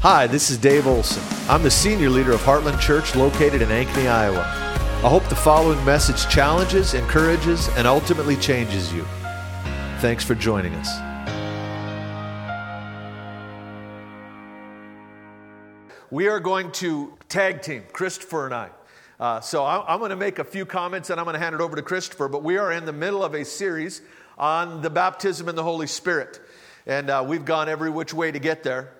Hi, this is Dave Olson. I'm the senior leader of Heartland Church located in Ankeny, Iowa. I hope the following message challenges, encourages, and ultimately changes you. Thanks for joining us. We are going to tag team, Christopher and I. Uh, so I'm, going to make a few comments and I'm going to hand it over to Christopher, but we are in the middle of a series on the baptism in the Holy Spirit. And uh, we've gone every which way to get there.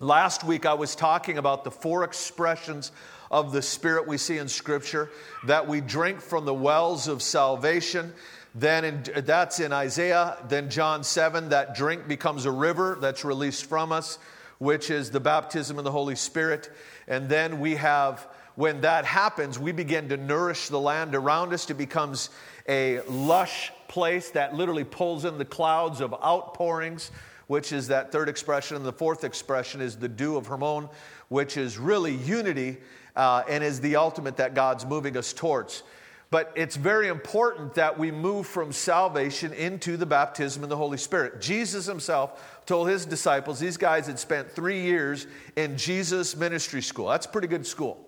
Last week, I was talking about the four expressions of the Spirit we see in Scripture that we drink from the wells of salvation. Then in, that's in Isaiah. Then John 7, that drink becomes a river that's released from us, which is the baptism of the Holy Spirit. And then we have, when that happens, we begin to nourish the land around us. It becomes a lush place that literally pulls in the clouds of outpourings which is that third expression. And the fourth expression is the dew of Hermon, which is really unity uh, and is the ultimate that God's moving us towards. But it's very important that we move from salvation into the baptism in the Holy Spirit. Jesus himself told his disciples, these guys had spent three years in Jesus ministry school. That's pretty good school.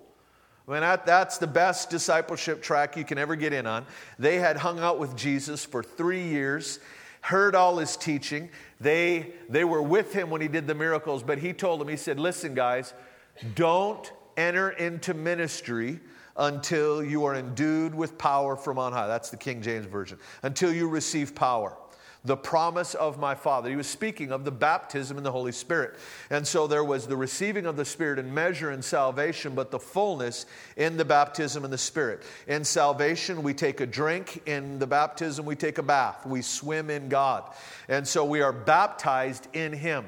I mean, that, that's the best discipleship track you can ever get in on. They had hung out with Jesus for three years, heard all his teaching. They, they were with him when he did the miracles, but he told them, he said, Listen, guys, don't enter into ministry until you are endued with power from on high. That's the King James Version. Until you receive power the promise of my Father. He was speaking of the baptism in the Holy Spirit. And so there was the receiving of the Spirit in measure in salvation, but the fullness in the baptism in the Spirit. In salvation, we take a drink. In the baptism, we take a bath. We swim in God. And so we are baptized in Him.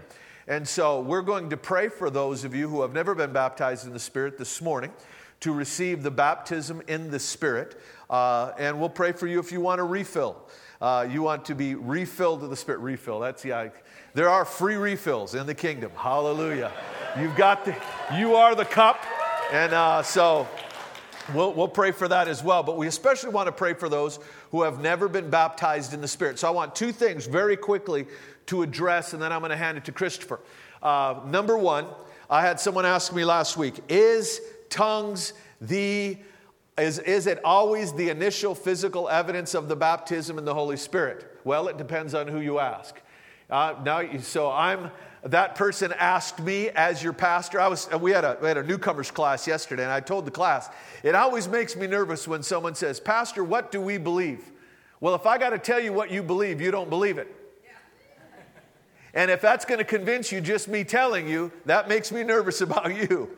And so we're going to pray for those of you who have never been baptized in the Spirit this morning to receive the baptism in the Spirit. Uh, and we'll pray for you if you want a refill. Uh, you want to be refilled with the Spirit. Refill. That's the. there are free refills in the kingdom. Hallelujah. You've got the. You are the cup, and uh, so. We'll, we'll pray for that as well, but we especially want to pray for those who have never been baptized in the Spirit. So I want two things very quickly to address, and then I'm going to hand it to Christopher. Uh, number one, I had someone ask me last week Is tongues the is, is it always the initial physical evidence of the baptism in the Holy Spirit? Well, it depends on who you ask. Uh, now, so I'm that person asked me as your pastor. I was we had a we had a newcomers class yesterday, and I told the class it always makes me nervous when someone says, "Pastor, what do we believe?" Well, if I got to tell you what you believe, you don't believe it. And if that's going to convince you, just me telling you, that makes me nervous about you.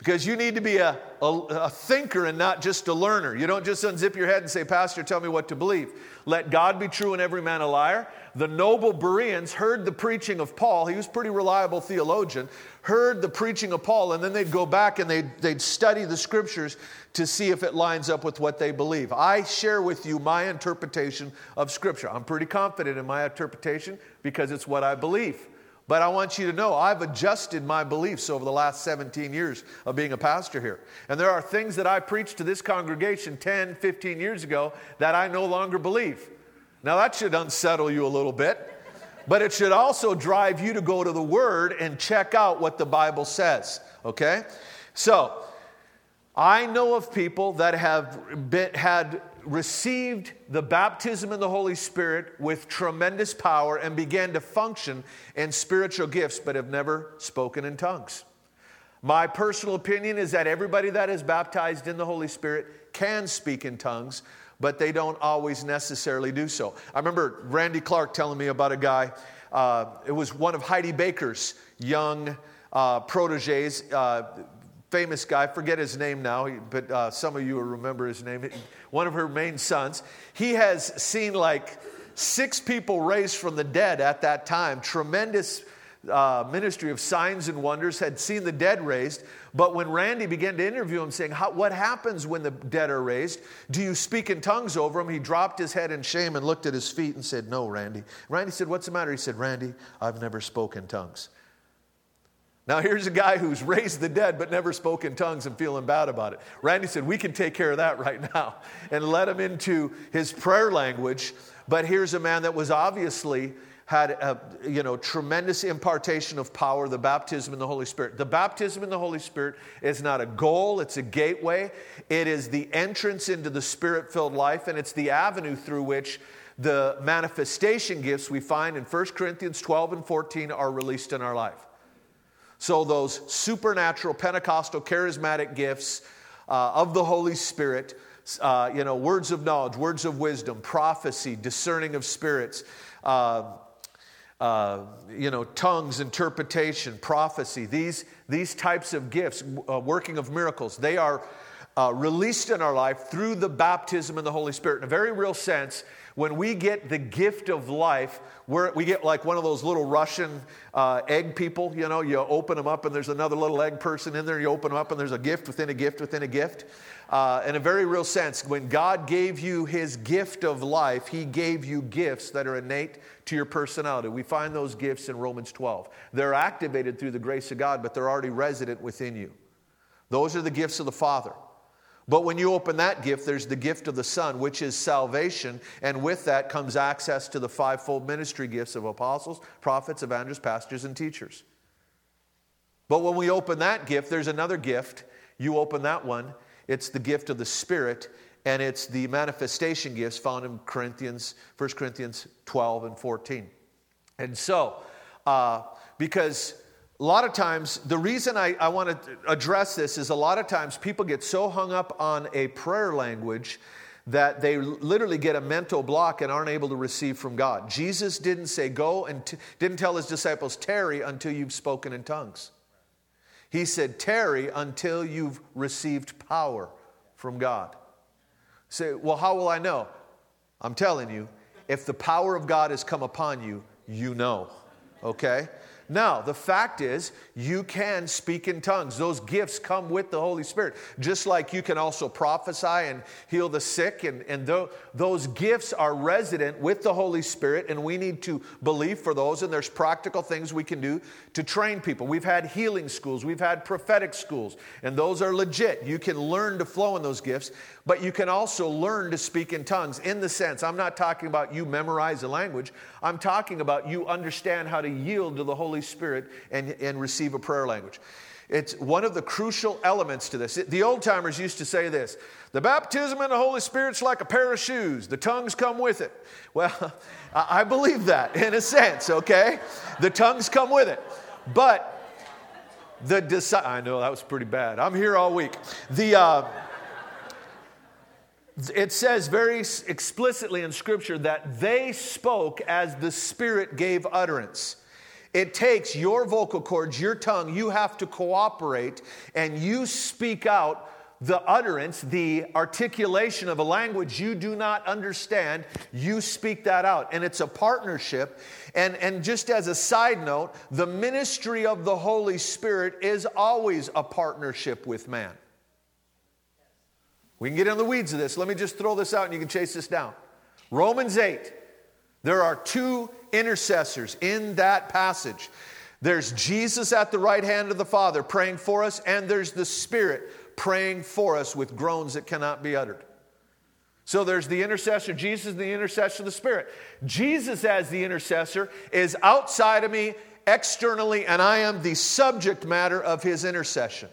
Because you need to be a, a, a, thinker and not just a learner. You don't just unzip your head and say, Pastor, tell me what to believe. Let God be true and every man a liar. The noble Bereans heard the preaching of Paul. He was pretty reliable theologian. Heard the preaching of Paul, and then they'd go back and they'd, they'd study the scriptures to see if it lines up with what they believe. I share with you my interpretation of scripture. I'm pretty confident in my interpretation because it's what I believe. But I want you to know I've adjusted my beliefs over the last 17 years of being a pastor here. And there are things that I preached to this congregation 10, 15 years ago that I no longer believe. Now that should unsettle you a little bit, but it should also drive you to go to the Word and check out what the Bible says, okay? So, I know of people that have been, had received the baptism in the Holy Spirit with tremendous power and began to function in spiritual gifts, but have never spoken in tongues. My personal opinion is that everybody that is baptized in the Holy Spirit can speak in tongues, but they don't always necessarily do so. I remember Randy Clark telling me about a guy, uh, it was one of Heidi Baker's young uh, proteges. Uh, famous guy, forget his name now, but uh, some of you will remember his name, one of her main sons. He has seen like six people raised from the dead at that time, tremendous uh, ministry of signs and wonders, had seen the dead raised. But when Randy began to interview him, saying, What happens when the dead are raised? Do you speak in tongues over them He dropped his head in shame and looked at his feet and said, No, Randy. Randy said, What's the matter? He said, Randy, I've never spoken tongues. Now, here's a guy who's raised the dead but never spoke in tongues and feeling bad about it. Randy said, We can take care of that right now and let him into his prayer language. But here's a man that was obviously had a you know, tremendous impartation of power, the baptism in the Holy Spirit. The baptism in the Holy Spirit is not a goal, it's a gateway. It is the entrance into the spirit filled life, and it's the avenue through which the manifestation gifts we find in 1 Corinthians 12 and 14 are released in our life. So, those supernatural, Pentecostal, charismatic gifts uh, of the Holy Spirit, uh, you know, words of knowledge, words of wisdom, prophecy, discerning of spirits, uh, uh, you know, tongues, interpretation, prophecy, these, these types of gifts, uh, working of miracles, they are uh, released in our life through the baptism in the Holy Spirit. In a very real sense, when we get the gift of life, we're, we get like one of those little Russian uh, egg people, you know, you open them up and there's another little egg person in there, you open them up and there's a gift within a gift within a gift. Uh, in a very real sense, when God gave you his gift of life, he gave you gifts that are innate to your personality. We find those gifts in Romans 12. They're activated through the grace of God, but they're already resident within you. Those are the gifts of the Father. But when you open that gift, there's the gift of the Son, which is salvation. And with that comes access to the fivefold ministry gifts of apostles, prophets, evangelists, pastors, and teachers. But when we open that gift, there's another gift. You open that one, it's the gift of the Spirit, and it's the manifestation gifts found in Corinthians, 1 Corinthians 12 and 14. And so, uh, because a lot of times, the reason I, I want to address this is a lot of times people get so hung up on a prayer language that they literally get a mental block and aren't able to receive from God. Jesus didn't say, Go and t- didn't tell his disciples, Tarry until you've spoken in tongues. He said, Tarry until you've received power from God. Say, well, how will I know? I'm telling you, if the power of God has come upon you, you know. Okay? Now, the fact is, you can speak in tongues. Those gifts come with the Holy Spirit. Just like you can also prophesy and heal the sick, and, and th- those gifts are resident with the Holy Spirit, and we need to believe for those. And there's practical things we can do to train people. We've had healing schools, we've had prophetic schools, and those are legit. You can learn to flow in those gifts, but you can also learn to speak in tongues in the sense, I'm not talking about you memorize a language, I'm talking about you understand how to yield to the Holy Spirit and, and receive a prayer language. It's one of the crucial elements to this. The old timers used to say this the baptism in the Holy Spirit's like a pair of shoes, the tongues come with it. Well, I believe that in a sense, okay? The tongues come with it. But the disi- I know that was pretty bad. I'm here all week. The. Uh, it says very explicitly in Scripture that they spoke as the Spirit gave utterance. It takes your vocal cords, your tongue, you have to cooperate and you speak out the utterance, the articulation of a language you do not understand, you speak that out. And it's a partnership. And, and just as a side note, the ministry of the Holy Spirit is always a partnership with man. We can get in the weeds of this. Let me just throw this out and you can chase this down. Romans 8. There are two intercessors in that passage. There's Jesus at the right hand of the Father praying for us, and there's the Spirit praying for us with groans that cannot be uttered. So there's the intercessor, Jesus, the intercessor of the Spirit. Jesus, as the intercessor, is outside of me externally, and I am the subject matter of his intercession.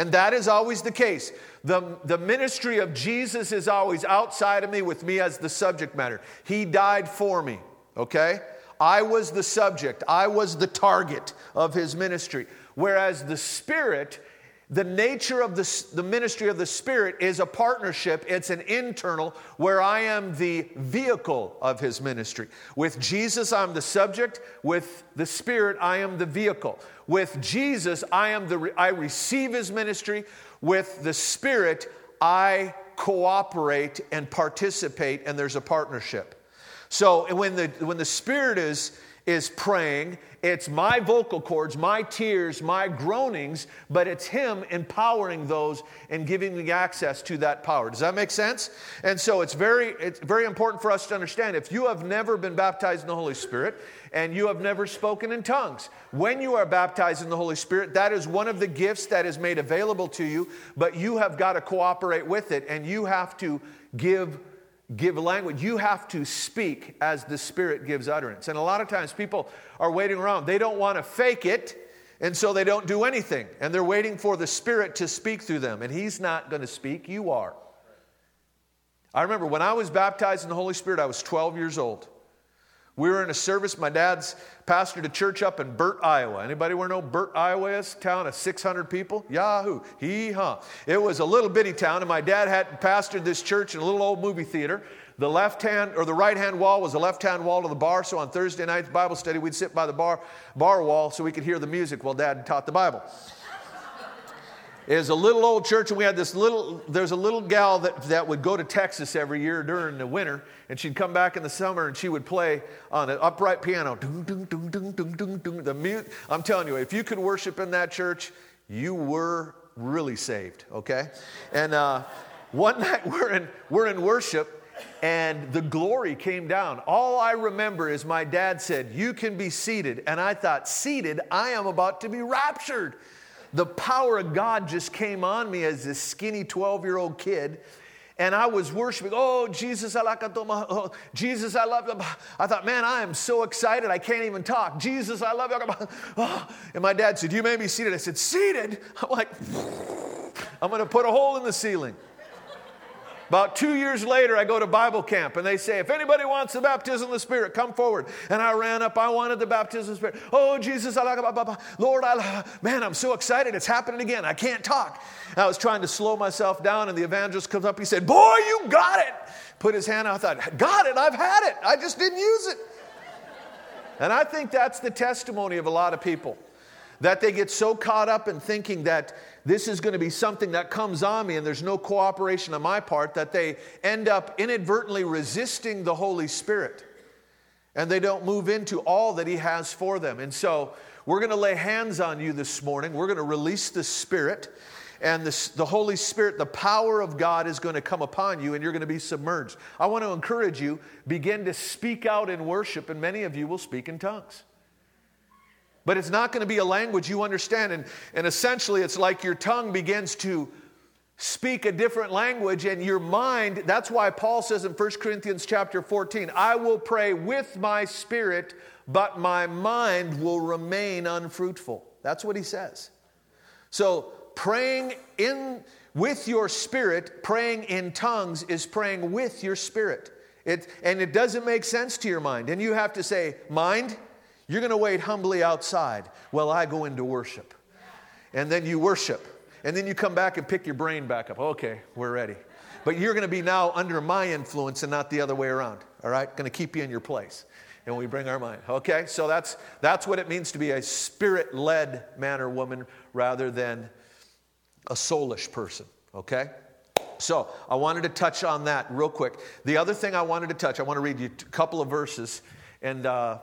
And that is always the case. The, the ministry of Jesus is always outside of me with me as the subject matter. He died for me, okay? I was the subject, I was the target of his ministry. Whereas the Spirit, the nature of the, the ministry of the Spirit is a partnership, it's an internal, where I am the vehicle of his ministry. With Jesus, I'm the subject. With the Spirit, I am the vehicle. With Jesus, I, am the, I receive his ministry. With the Spirit, I cooperate and participate, and there's a partnership. So when the, when the Spirit is, is praying, it's my vocal cords, my tears, my groanings, but it's Him empowering those and giving me access to that power. Does that make sense? And so it's very, it's very important for us to understand if you have never been baptized in the Holy Spirit and you have never spoken in tongues, when you are baptized in the Holy Spirit, that is one of the gifts that is made available to you, but you have got to cooperate with it and you have to give give language. You have to speak as the Spirit gives utterance. And a lot of times people are waiting around. They don't want to fake it, and so they don't do anything. And they're waiting for the Spirit to speak through them. And He's not going to speak, you are. I remember when I was baptized in the Holy Spirit, I was 12 years old. We were in a service. My dad's pastored a church up in Burt, Iowa. Anybody want to know Burt, Iowa is? Town of 600 people? Yahoo! Hee haw. It was a little bitty town, and my dad had pastored this church in a little old movie theater. The left hand or the right hand wall was the left hand wall to the bar. So on Thursday night Bible study, we'd sit by the bar, bar wall so we could hear the music while dad taught the Bible is a little old church, and we had this little, there's a little gal that, that would go to Texas every year during the winter, and she'd come back in the summer and she would play on an upright piano. The mute, I'm telling you, if you could worship in that church, you were really saved, okay? And uh, one night we're in, we're in worship, and the glory came down. All I remember is my dad said, You can be seated. And I thought, Seated? I am about to be raptured the power of God just came on me as this skinny 12 year old kid. And I was worshiping, oh, Jesus, I like oh, Jesus, I love you. I thought, man, I am so excited, I can't even talk. Jesus, I love you. Oh. And my dad said, You may be seated. I said, Seated? I'm like, I'm going to put a hole in the ceiling. About two years later, I go to Bible camp and they say, if anybody wants the baptism of the Spirit, come forward. And I ran up, I wanted the baptism of the Spirit. Oh, Jesus, I like, Lord, I, man, I'm so excited. It's happening again. I can't talk. I was trying to slow myself down, and the evangelist comes up. He said, Boy, you got it. Put his hand out. I thought, Got it. I've had it. I just didn't use it. And I think that's the testimony of a lot of people that they get so caught up in thinking that this is going to be something that comes on me and there's no cooperation on my part that they end up inadvertently resisting the Holy Spirit and they don't move into all that He has for them. And so we're going to lay hands on you this morning. We're going to release the Spirit. And the, the Holy Spirit, the power of God is going to come upon you and you're going to be submerged. I want to encourage you, begin to speak out in worship, and many of you will speak in tongues. But it's not going to be a language you understand. And, and essentially, it's like your tongue begins to speak a different language and your mind that's why paul says in 1 corinthians chapter 14 i will pray with my spirit but my mind will remain unfruitful. That's what he says. So praying in with your spirit praying in tongues is praying with your spirit. It, and it doesn't make sense to your mind. And you have to say mind you're going to wait humbly outside while I go into worship. And then you worship. And then you come back and pick your brain back up. Okay, we're ready. But you're going to be now under my influence and not the other way around. All right? Going to keep you in your place. And we bring our mind. Okay? So that's that's what it means to be a spirit-led man or woman rather than a soulish person. Okay? So I wanted to touch on that real quick. The other thing I wanted to touch, I want to read you a couple of verses, and uh,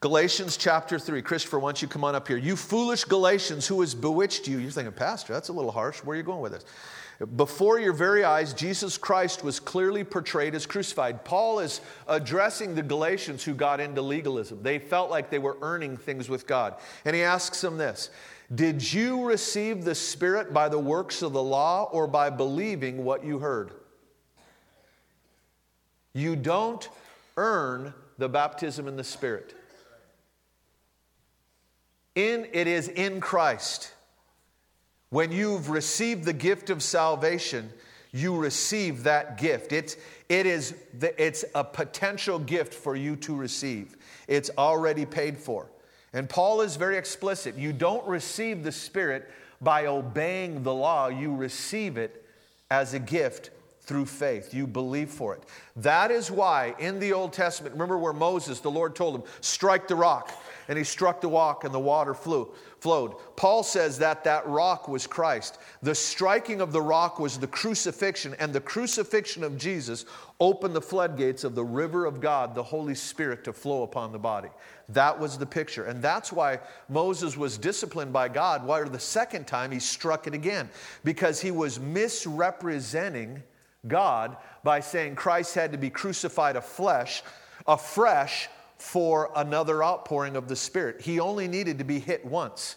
Galatians chapter 3. Christopher, why don't you come on up here? You foolish Galatians, who has bewitched you? You're thinking, Pastor, that's a little harsh. Where are you going with this? Before your very eyes, Jesus Christ was clearly portrayed as crucified. Paul is addressing the Galatians who got into legalism. They felt like they were earning things with God. And he asks them this Did you receive the Spirit by the works of the law or by believing what you heard? You don't earn the baptism in the Spirit. In, it is in Christ. When you've received the gift of salvation, you receive that gift. It's, it is the, it's a potential gift for you to receive. It's already paid for. And Paul is very explicit. You don't receive the Spirit by obeying the law, you receive it as a gift through faith. You believe for it. That is why in the Old Testament, remember where Moses, the Lord told him, strike the rock and he struck the rock and the water flew, flowed. Paul says that that rock was Christ. The striking of the rock was the crucifixion, and the crucifixion of Jesus opened the floodgates of the river of God, the Holy Spirit, to flow upon the body. That was the picture. And that's why Moses was disciplined by God. Why the second time he struck it again? Because he was misrepresenting God by saying Christ had to be crucified afresh, afresh for another outpouring of the Spirit. He only needed to be hit once.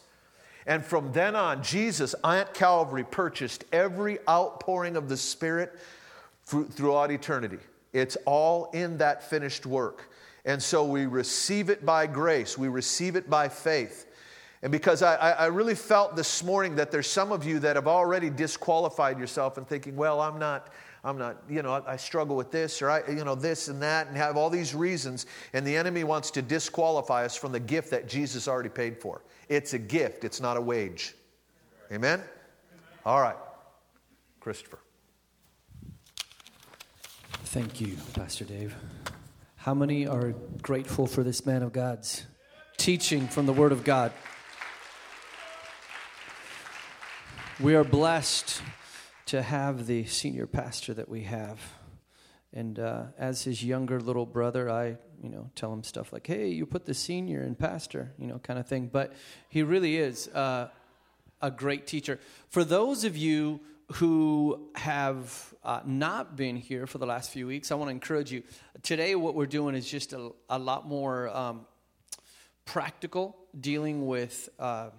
And from then on, Jesus at Calvary purchased every outpouring of the Spirit throughout eternity. It's all in that finished work. And so we receive it by grace, we receive it by faith. And because I, I really felt this morning that there's some of you that have already disqualified yourself and thinking, well, I'm not, I'm not, you know, I struggle with this or I, you know, this and that, and have all these reasons. And the enemy wants to disqualify us from the gift that Jesus already paid for. It's a gift, it's not a wage. Amen? All right. Christopher. Thank you, Pastor Dave. How many are grateful for this man of God's teaching from the Word of God? We are blessed to have the senior pastor that we have. And uh, as his younger little brother, I, you know, tell him stuff like, "Hey, you put the senior in pastor," you know, kind of thing. But he really is uh, a great teacher. For those of you who have uh, not been here for the last few weeks, I want to encourage you. Today, what we're doing is just a, a lot more um, practical, dealing with uh,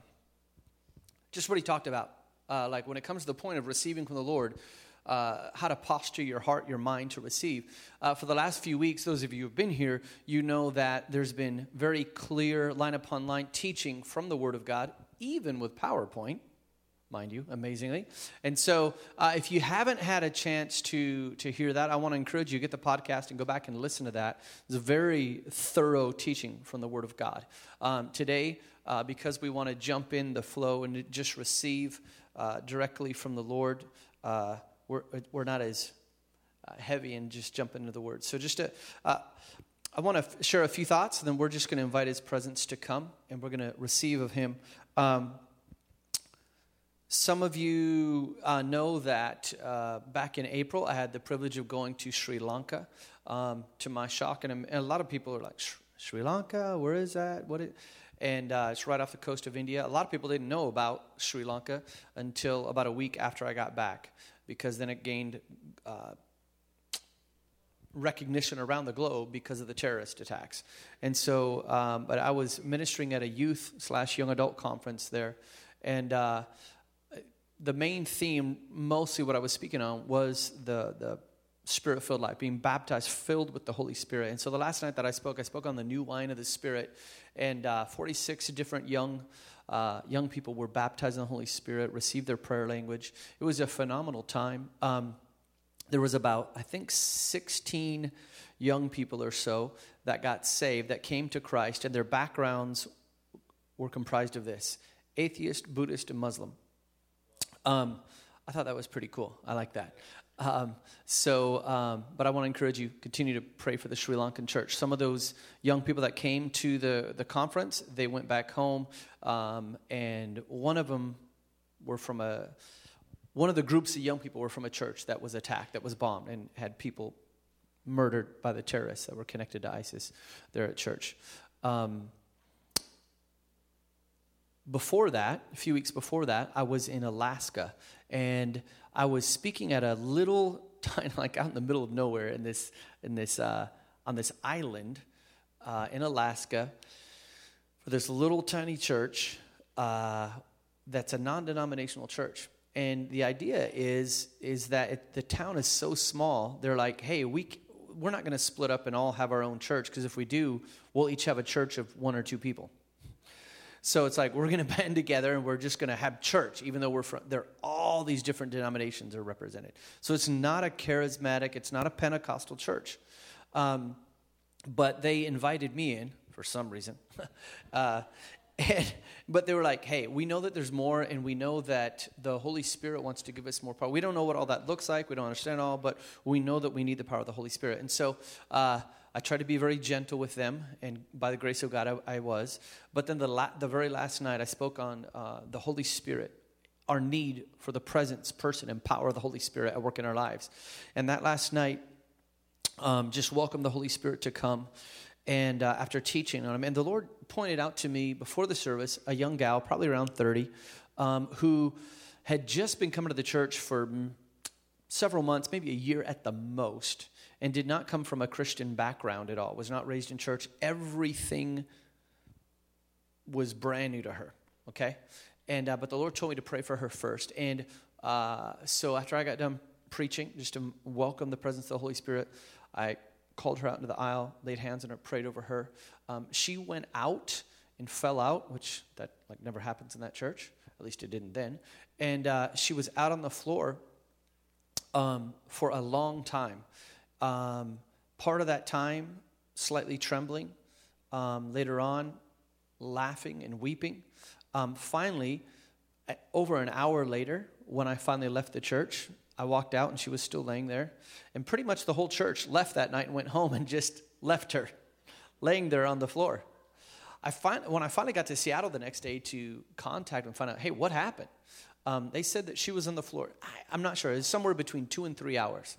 just what he talked about. Uh, like when it comes to the point of receiving from the Lord, uh, how to posture your heart, your mind to receive. Uh, for the last few weeks, those of you who have been here, you know that there's been very clear, line upon line teaching from the Word of God, even with PowerPoint mind you, amazingly. And so, uh, if you haven't had a chance to to hear that, I want to encourage you get the podcast and go back and listen to that. It's a very thorough teaching from the Word of God. Um, today, uh, because we want to jump in the flow and just receive uh, directly from the Lord, uh, we're we're not as uh, heavy and just jump into the Word. So, just to uh, I want to f- share a few thoughts, and then we're just going to invite His presence to come, and we're going to receive of Him. Um, some of you uh, know that uh, back in April, I had the privilege of going to Sri Lanka. Um, to my shock, and, a lot of people are like, Sri Lanka, where is that? What? Is? And uh, it's right off the coast of India. A lot of people didn't know about Sri Lanka until about a week after I got back, because then it gained uh, recognition around the globe because of the terrorist attacks. And so, um, but I was ministering at a youth slash young adult conference there, and uh, the main theme, mostly what I was speaking on, was the, the spirit filled life, being baptized, filled with the Holy Spirit. And so the last night that I spoke, I spoke on the new wine of the Spirit, and uh, 46 different young. Uh, young people were baptized in the Holy Spirit, received their prayer language. It was a phenomenal time. Um, there was about, I think, 16 young people or so that got saved, that came to Christ, and their backgrounds were comprised of this atheist, Buddhist, and Muslim. Um, I thought that was pretty cool. I like that. Um, so, um, but I want to encourage you continue to pray for the Sri Lankan church. Some of those young people that came to the the conference, they went back home, um, and one of them were from a one of the groups of young people were from a church that was attacked, that was bombed, and had people murdered by the terrorists that were connected to ISIS there at church. Um, before that, a few weeks before that, I was in Alaska and I was speaking at a little tiny, like out in the middle of nowhere in this, in this, uh, on this island uh, in Alaska for this little tiny church uh, that's a non denominational church. And the idea is, is that it, the town is so small, they're like, hey, we, we're not going to split up and all have our own church because if we do, we'll each have a church of one or two people. So it's like we're going to band together and we're just going to have church, even though we're from there. All these different denominations are represented. So it's not a charismatic, it's not a Pentecostal church. Um, but they invited me in for some reason. uh, and, but they were like, hey, we know that there's more, and we know that the Holy Spirit wants to give us more power. We don't know what all that looks like, we don't understand all, but we know that we need the power of the Holy Spirit. And so, uh, I tried to be very gentle with them, and by the grace of God, I, I was. But then the, la- the very last night, I spoke on uh, the Holy Spirit, our need for the presence, person, and power of the Holy Spirit at work in our lives. And that last night, um, just welcomed the Holy Spirit to come. And uh, after teaching on him, and the Lord pointed out to me before the service a young gal, probably around 30, um, who had just been coming to the church for several months, maybe a year at the most and did not come from a Christian background at all, was not raised in church. Everything was brand new to her, okay? And, uh, but the Lord told me to pray for her first. And uh, so after I got done preaching, just to welcome the presence of the Holy Spirit. I called her out into the aisle, laid hands on her, prayed over her. Um, she went out and fell out, which that like never happens in that church. At least it didn't then. And uh, she was out on the floor um, for a long time. Um, part of that time, slightly trembling. Um, later on, laughing and weeping. Um, finally, over an hour later, when I finally left the church, I walked out and she was still laying there. And pretty much the whole church left that night and went home and just left her laying there on the floor. I find, when I finally got to Seattle the next day to contact and find out, hey, what happened? Um, they said that she was on the floor. I, am not sure. It was somewhere between two and three hours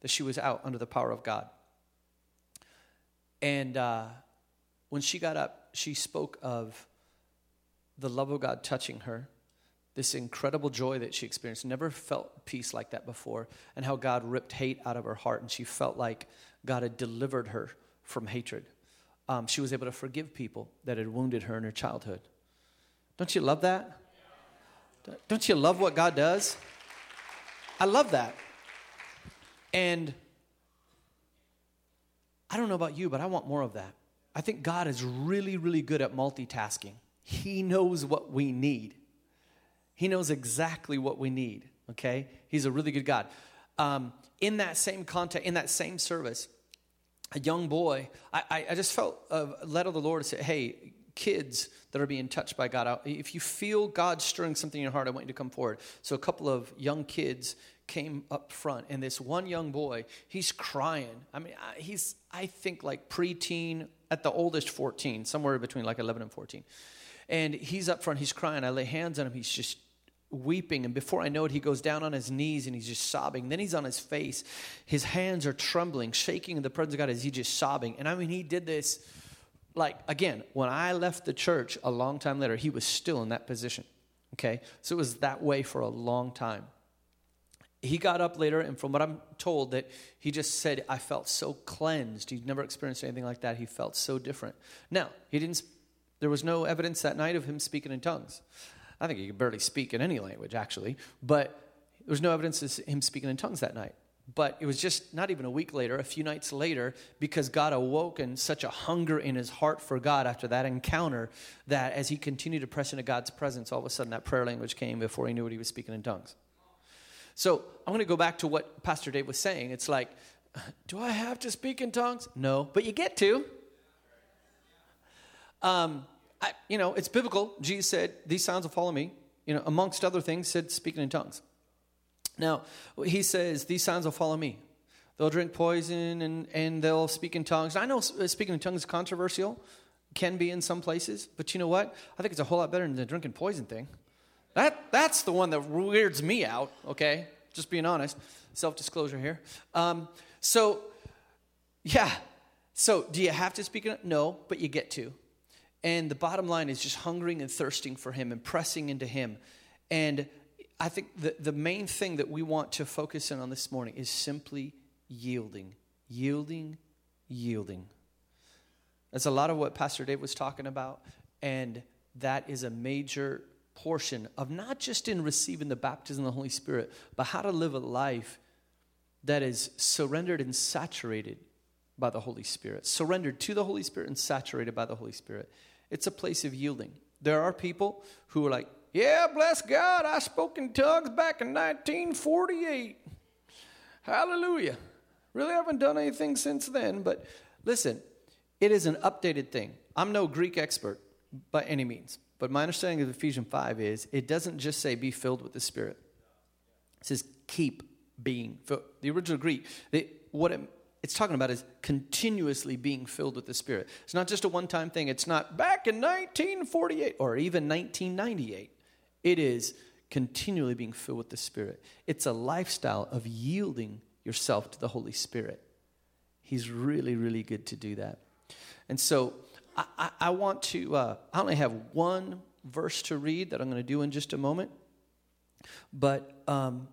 that she was out under the power of God. And uh, when she got up, she spoke of the love of God touching her, this incredible joy that she experienced. Never felt peace like that before, and how God ripped hate out of her heart, and she felt like God had delivered her from hatred. Um, she was able to forgive people that had wounded her in her childhood. Don't you love that? Don't you love what God does? I love that. And I don't know about you, but I want more of that. I think God is really, really good at multitasking. He knows what we need. He knows exactly what we need, okay? He's a really good God. Um, in that same context, in that same service, a young boy, I, I just felt uh, led of the Lord to say, hey, kids that are being touched by God, if you feel God stirring something in your heart, I want you to come forward. So a couple of young kids came up front, and this one young boy, he's crying. I mean, he's, I think, like preteen, at the oldest 14, somewhere between like 11 and 14. And he's up front, he's crying. I lay hands on him, he's just weeping. And before I know it, he goes down on his knees and he's just sobbing. Then he's on his face. His hands are trembling, shaking in the presence of God as he's just sobbing. And I mean, he did this like, again, when I left the church a long time later, he was still in that position. Okay? So it was that way for a long time. He got up later, and from what I'm told, that he just said, I felt so cleansed. He'd never experienced anything like that. He felt so different. Now, he didn't, there was no evidence that night of him speaking in tongues. I think he could barely speak in any language, actually, but there was no evidence of him speaking in tongues that night. But it was just not even a week later, a few nights later, because God awoken such a hunger in his heart for God after that encounter that as he continued to press into God's presence, all of a sudden that prayer language came before he knew what he was speaking in tongues. So I'm going to go back to what Pastor Dave was saying. It's like, do I have to speak in tongues? No, but you get to. Um, I, you know, it's biblical. Jesus said, These signs will follow me. You know, amongst other things, said speaking in tongues. Now, he says, These signs will follow me. They'll drink poison and, and they'll speak in tongues. I know uh, speaking in tongues is controversial, can be in some places, but you know what? I think it's a whole lot better than the drinking poison thing. That, that's the one that weirds me out, okay? Just being honest. Self disclosure here. Um, so, yeah. So, do you have to speak? No, but you get to. And the bottom line is just hungering and thirsting for Him and pressing into Him. And I think the, the main thing that we want to focus in on this morning is simply yielding, yielding, yielding. That's a lot of what Pastor Dave was talking about, and that is a major portion of not just in receiving the baptism of the Holy Spirit, but how to live a life that is surrendered and saturated by the Holy Spirit, surrendered to the Holy Spirit and saturated by the Holy Spirit. It's a place of yielding. There are people who are like, yeah, bless God, I spoke in tongues back in 1948. Hallelujah. Really haven't done anything since then, but listen, it is an updated thing. I'm no Greek expert by any means, but my understanding of Ephesians 5 is it doesn't just say be filled with the Spirit, it says keep being filled. The original Greek, they, what it it's talking about is continuously being filled with the Spirit. It's not just a one time thing. It's not back in 1948 or even 1998. It is continually being filled with the Spirit. It's a lifestyle of yielding yourself to the Holy Spirit. He's really, really good to do that. And so I, I, I want to, uh, I only have one verse to read that I'm going to do in just a moment. But um,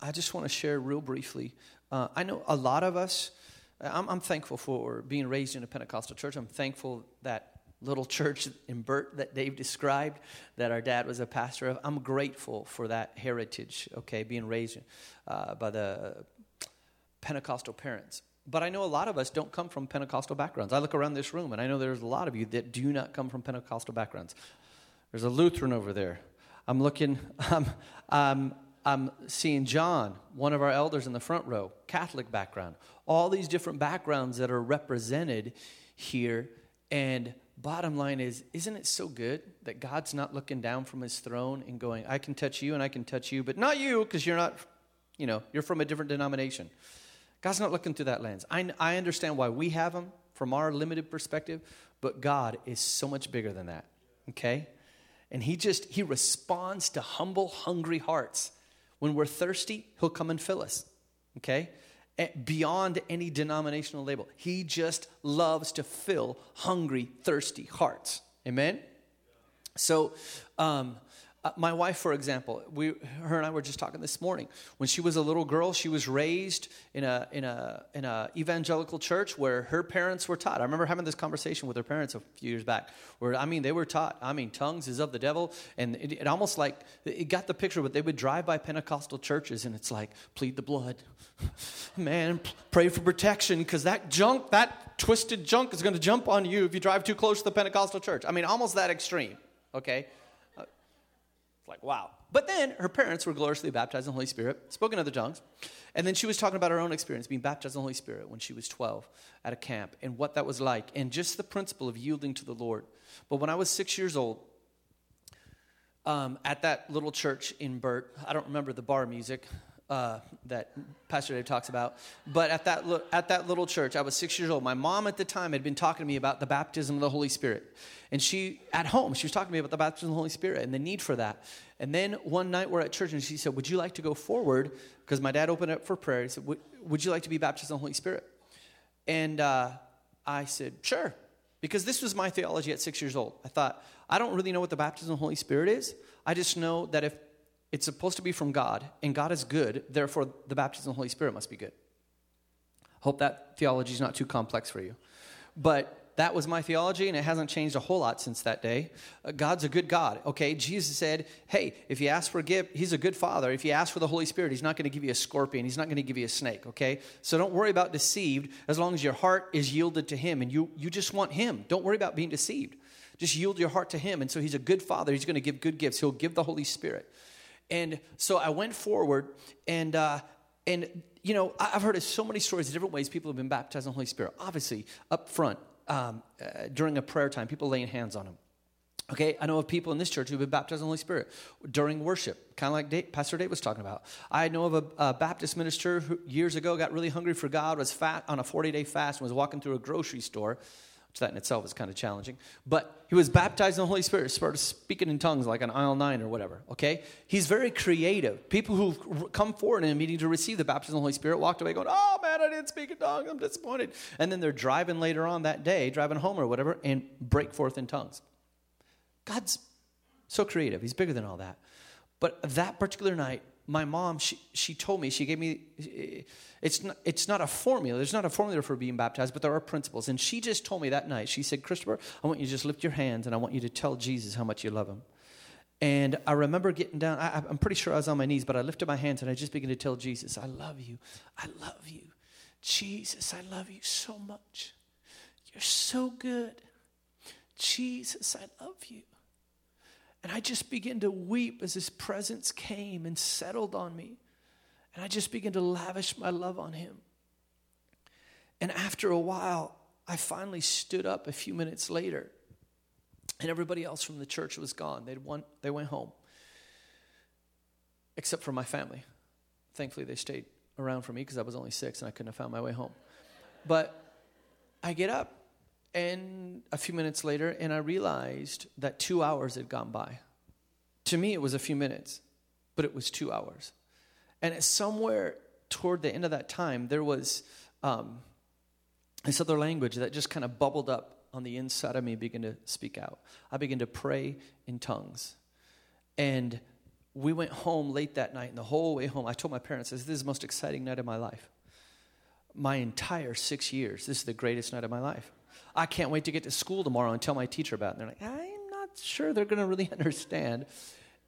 I just want to share real briefly. Uh, I know a lot of us, I'm, I'm thankful for being raised in a Pentecostal church. I'm thankful that little church in Burt that Dave described, that our dad was a pastor of. I'm grateful for that heritage, okay, being raised uh, by the Pentecostal parents. But I know a lot of us don't come from Pentecostal backgrounds. I look around this room and I know there's a lot of you that do not come from Pentecostal backgrounds. There's a Lutheran over there. I'm looking, I'm, I'm, I'm seeing John, one of our elders in the front row, Catholic background. All these different backgrounds that are represented here. And bottom line is, isn't it so good that God's not looking down from his throne and going, I can touch you and I can touch you, but not you because you're not, you know, you're from a different denomination. God's not looking through that lens. I, I understand why we have them from our limited perspective, but God is so much bigger than that, okay? And he just, he responds to humble, hungry hearts. When we're thirsty, he'll come and fill us, okay? beyond any denominational label. He just loves to fill hungry, thirsty hearts. Amen? So, um, Uh, my wife, for example, we, her and I were just talking this morning. When she was a little girl, she was raised in a in a in a evangelical church where her parents were taught. I remember having this conversation with her parents a few years back, where I mean they were taught. I mean, tongues is of the devil, and it, it almost like it got the picture. But they would drive by Pentecostal churches, and it's like plead the blood, man, pray for protection because that junk, that twisted junk, is going to jump on you if you drive too close to the Pentecostal church. I mean, almost that extreme. Okay like, wow. But then her parents were gloriously baptized in the Holy Spirit, spoke in other tongues. And then she was talking about her own experience being baptized in the Holy Spirit when she was 12 at a camp and what that was like and just the principle of yielding to the Lord. But when I was six years old, um, at that little church in Burt, I don't remember the bar music uh, that Pastor Dave talks about. But at that, at that little church, I was six years old. My mom at the time had been talking to me about the baptism of the Holy Spirit. And she, at home, she was talking to me about the baptism of the Holy Spirit and the need for that. And then one night we're at church and she said, Would you like to go forward? Because my dad opened up for prayer. He said, Would you like to be baptized in the Holy Spirit? And uh, I said, Sure. Because this was my theology at six years old. I thought, I don't really know what the baptism of the Holy Spirit is. I just know that if it's supposed to be from God, and God is good, therefore the baptism of the Holy Spirit must be good. Hope that theology is not too complex for you. But that was my theology, and it hasn't changed a whole lot since that day. Uh, God's a good God, okay? Jesus said, hey, if you ask for a gift, He's a good Father. If you ask for the Holy Spirit, He's not going to give you a scorpion. He's not going to give you a snake, okay? So don't worry about deceived as long as your heart is yielded to Him and you, you just want Him. Don't worry about being deceived. Just yield your heart to Him. And so He's a good Father. He's going to give good gifts, He'll give the Holy Spirit. And so I went forward, and uh, and you know I've heard of so many stories, different ways people have been baptized in the Holy Spirit. Obviously, up front um, uh, during a prayer time, people laying hands on them. Okay, I know of people in this church who've been baptized in the Holy Spirit during worship, kind of like Dave, Pastor Dave was talking about. I know of a, a, Baptist minister who years ago got really hungry for God, was fat on a 40 day fast, and was walking through a grocery store that in itself is kind of challenging. But he was baptized in the Holy Spirit, started speaking in tongues like on aisle nine or whatever, okay? He's very creative. People who come forward in a meeting to receive the baptism of the Holy Spirit walked away going, oh man, I didn't speak in tongues, I'm disappointed. And then they're driving later on that day, driving home or whatever, and break forth in tongues. God's so creative, He's bigger than all that. But that particular night, my mom, she, she told me, she gave me, it's not, it's not a formula. There's not a formula for being baptized, but there are principles. And she just told me that night, she said, Christopher, I want you to just lift your hands and I want you to tell Jesus how much you love him. And I remember getting down, I, I'm pretty sure I was on my knees, but I lifted my hands and I just began to tell Jesus, I love you. I love you. Jesus, I love you so much. You're so good. Jesus, I love you. And I just began to weep as his presence came and settled on me. And I just began to lavish my love on him. And after a while, I finally stood up a few minutes later. And everybody else from the church was gone. They'd won, they went home. Except for my family. Thankfully, they stayed around for me because I was only six and I couldn't have found my way home. But I get up and a few minutes later, and I realized that two hours had gone by. To me, it was a few minutes, but it was two hours. And somewhere toward the end of that time, there was um, this other language that just kind of bubbled up on the inside of me, began to speak out. I began to pray in tongues. And we went home late that night, and the whole way home, I told my parents, This is the most exciting night of my life. My entire six years, this is the greatest night of my life. I can't wait to get to school tomorrow and tell my teacher about it. And they're like, I'm not sure they're going to really understand.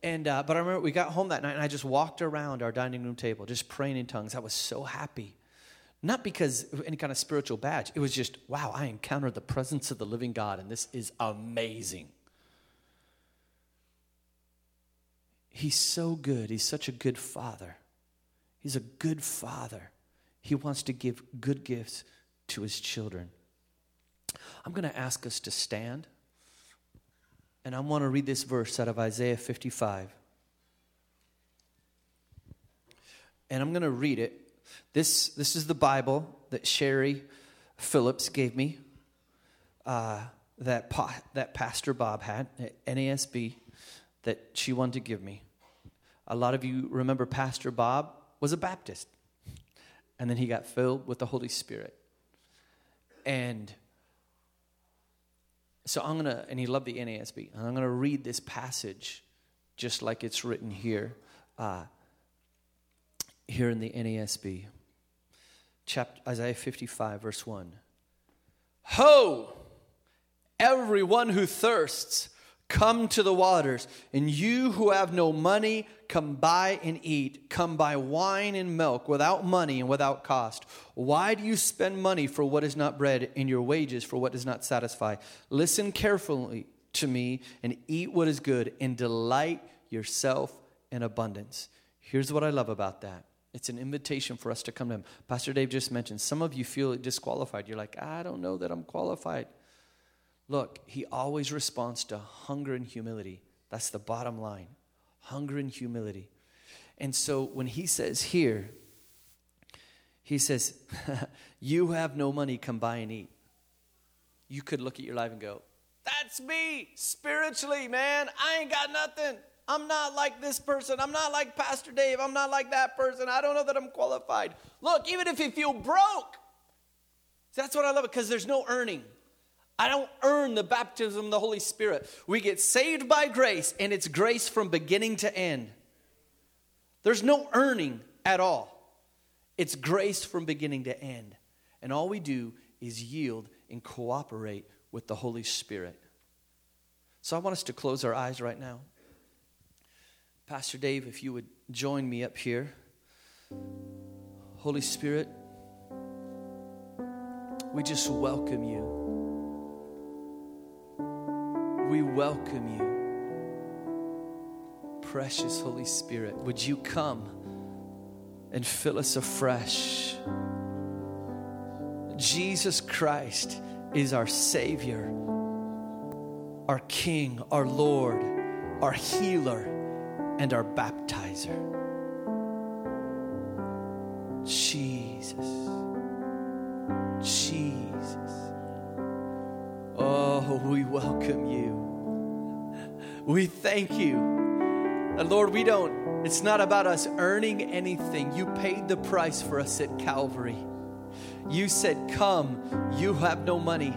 And, uh, but I remember we got home that night and I just walked around our dining room table, just praying in tongues. I was so happy. Not because of any kind of spiritual badge. It was just, wow, I encountered the presence of the living God, and this is amazing. He's so good. He's such a good father. He's a good father. He wants to give good gifts to his children. I'm going to ask us to stand. And I want to read this verse out of Isaiah 55. And I'm going to read it. This, this is the Bible that Sherry Phillips gave me, uh, that, pa- that Pastor Bob had at NASB that she wanted to give me. A lot of you remember Pastor Bob was a Baptist, and then he got filled with the Holy Spirit. And so I'm going to, and he loved the NASB, and I'm going to read this passage just like it's written here, uh, here in the NASB. Chapter, Isaiah 55, verse 1. Ho! Everyone who thirsts, come to the waters. And you who have no money, come buy and eat. Come buy wine and milk without money and without cost. Why do you spend money for what is not bread and your wages for what does not satisfy? Listen carefully to me and eat what is good and delight yourself in abundance. Here's what I love about that. It's an invitation for us to come to Him. Pastor Dave just mentioned some of you feel disqualified. You're like, I don't know that I'm qualified. Look, He always responds to hunger and humility. That's the bottom line hunger and humility. And so when He says here, He says, You have no money, come buy and eat. You could look at your life and go, That's me spiritually, man. I ain't got nothing. I'm not like this person. I'm not like Pastor Dave. I'm not like that person. I don't know that I'm qualified. Look, even if you feel broke, that's what I love because there's no earning. I don't earn the baptism of the Holy Spirit. We get saved by grace, and it's grace from beginning to end. There's no earning at all. It's grace from beginning to end. And all we do is yield and cooperate with the Holy Spirit. So I want us to close our eyes right now. Pastor Dave, if you would join me up here. Holy Spirit, we just welcome you. We welcome you. Precious Holy Spirit, would you come and fill us afresh? Jesus Christ is our Savior, our King, our Lord, our healer and our baptizer. Jesus. We thank you. And Lord, we don't, it's not about us earning anything. You paid the price for us at Calvary. You said, Come, you have no money.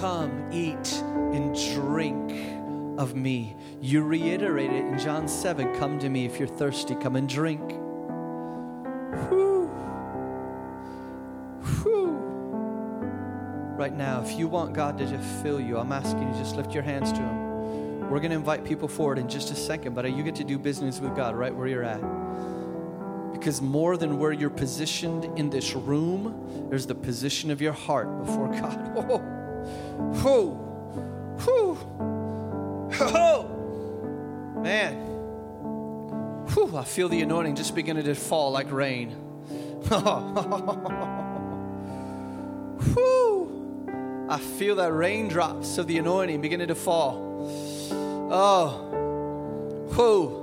Come, eat and drink of me. You reiterate it in John 7 Come to me if you're thirsty, come and drink. Whew. Whew. Right now, if you want God to just fill you, I'm asking you just lift your hands to Him. We're going to invite people forward in just a second, but you get to do business with God right where you're at. Because more than where you're positioned in this room, there's the position of your heart before God. Whoa. Whoa. Whew. Oh, man. Whew, I feel the anointing just beginning to fall like rain. Whew. I feel that raindrops of the anointing beginning to fall. Oh, whew.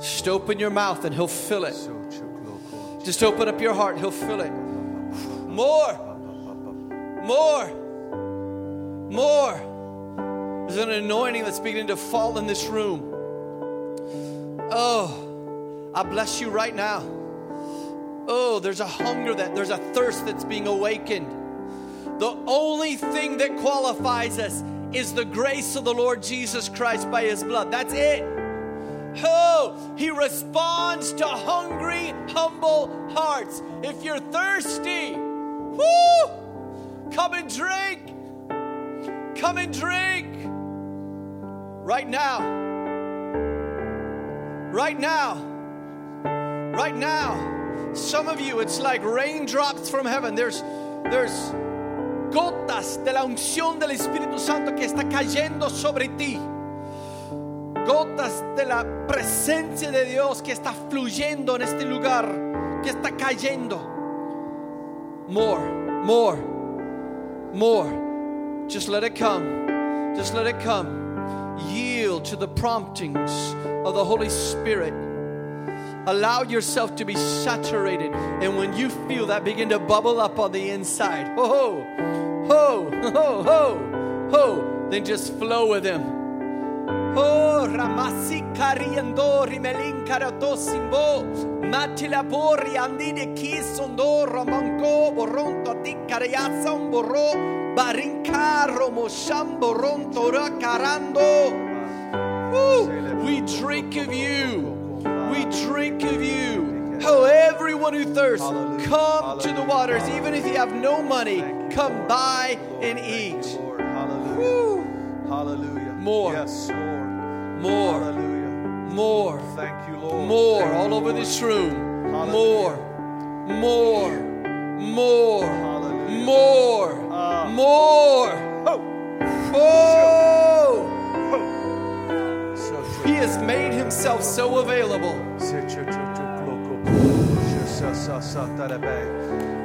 Just open your mouth and He'll fill it. Just open up your heart, He'll fill it. More, more, more. There's an anointing that's beginning to fall in this room. Oh, I bless you right now. Oh, there's a hunger that there's a thirst that's being awakened. The only thing that qualifies us is the grace of the Lord Jesus Christ by his blood. That's it. Oh, he responds to hungry, humble hearts. If you're thirsty! Come and drink. Come and drink. Right now. Right now. Right now. Some of you, it's like raindrops from heaven. There's, there's gotas de la unción del Espíritu Santo que está cayendo sobre ti. Gotas de la presencia de Dios que está fluyendo en este lugar, que está cayendo. More, more, more. Just let it come. Just let it come. Yield to the promptings of the Holy Spirit. Allow yourself to be saturated. And when you feel that begin to bubble up on the inside, ho, ho, ho, ho, ho, ho, then just flow with karando. We drink of you. We drink of you. Oh, everyone who thirsts, Hallelujah. come to the Hallelujah. waters. Even if you have no money, come buy and Thank you, eat. Lord. Hallelujah. Woo! Hallelujah. More. Yes, Lord. More, Hallelujah. more, Thank you, Lord. more Thank all you, over Lord. this room. Hallelujah. More, more, more, Hallelujah. more, Ah. more. Oh. Oh! Has made himself so available.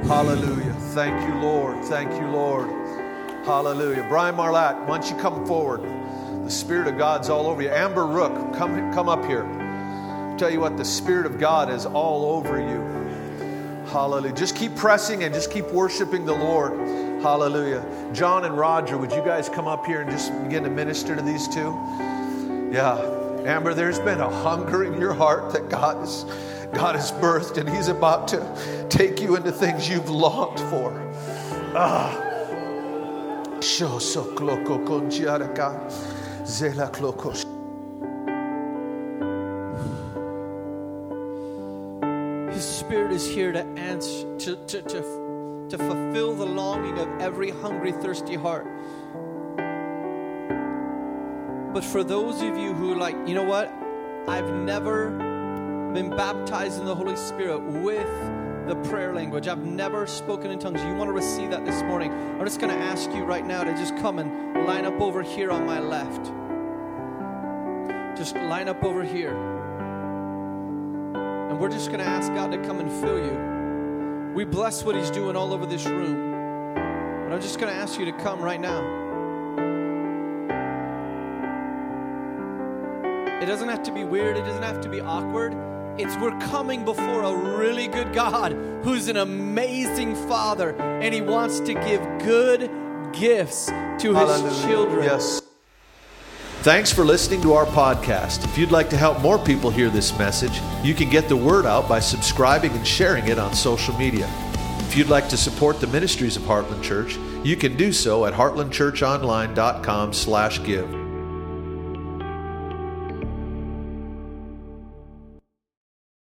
Hallelujah. Thank you, Lord. Thank you, Lord. Hallelujah. Brian Marlatt, why don't you come forward? The Spirit of God's all over you. Amber Rook, come, come up here. Tell you what, the Spirit of God is all over you. Hallelujah. Just keep pressing and just keep worshiping the Lord. Hallelujah. John and Roger, would you guys come up here and just begin to minister to these two? Yeah. Amber, there's been a hunger in your heart that God has, God has birthed, and He's about to take you into things you've longed for. Ah. Spirit is here to answer, to, to, to, to fulfill the longing of every hungry, thirsty heart. But for those of you who like, you know what? I've never been baptized in the Holy Spirit with the prayer language. I've never spoken in tongues. You want to receive that this morning? I'm just going to ask you right now to just come and line up over here on my left. Just line up over here. And we're just going to ask God to come and fill you. We bless what He's doing all over this room. But I'm just going to ask you to come right now. It doesn't have to be weird, it doesn't have to be awkward. It's we're coming before a really good God who's an amazing Father, and He wants to give good gifts to His Hallelujah. children. Yes. Thanks for listening to our podcast. If you'd like to help more people hear this message, you can get the word out by subscribing and sharing it on social media. If you'd like to support the ministries of Heartland Church, you can do so at heartlandchurchonline.com/give.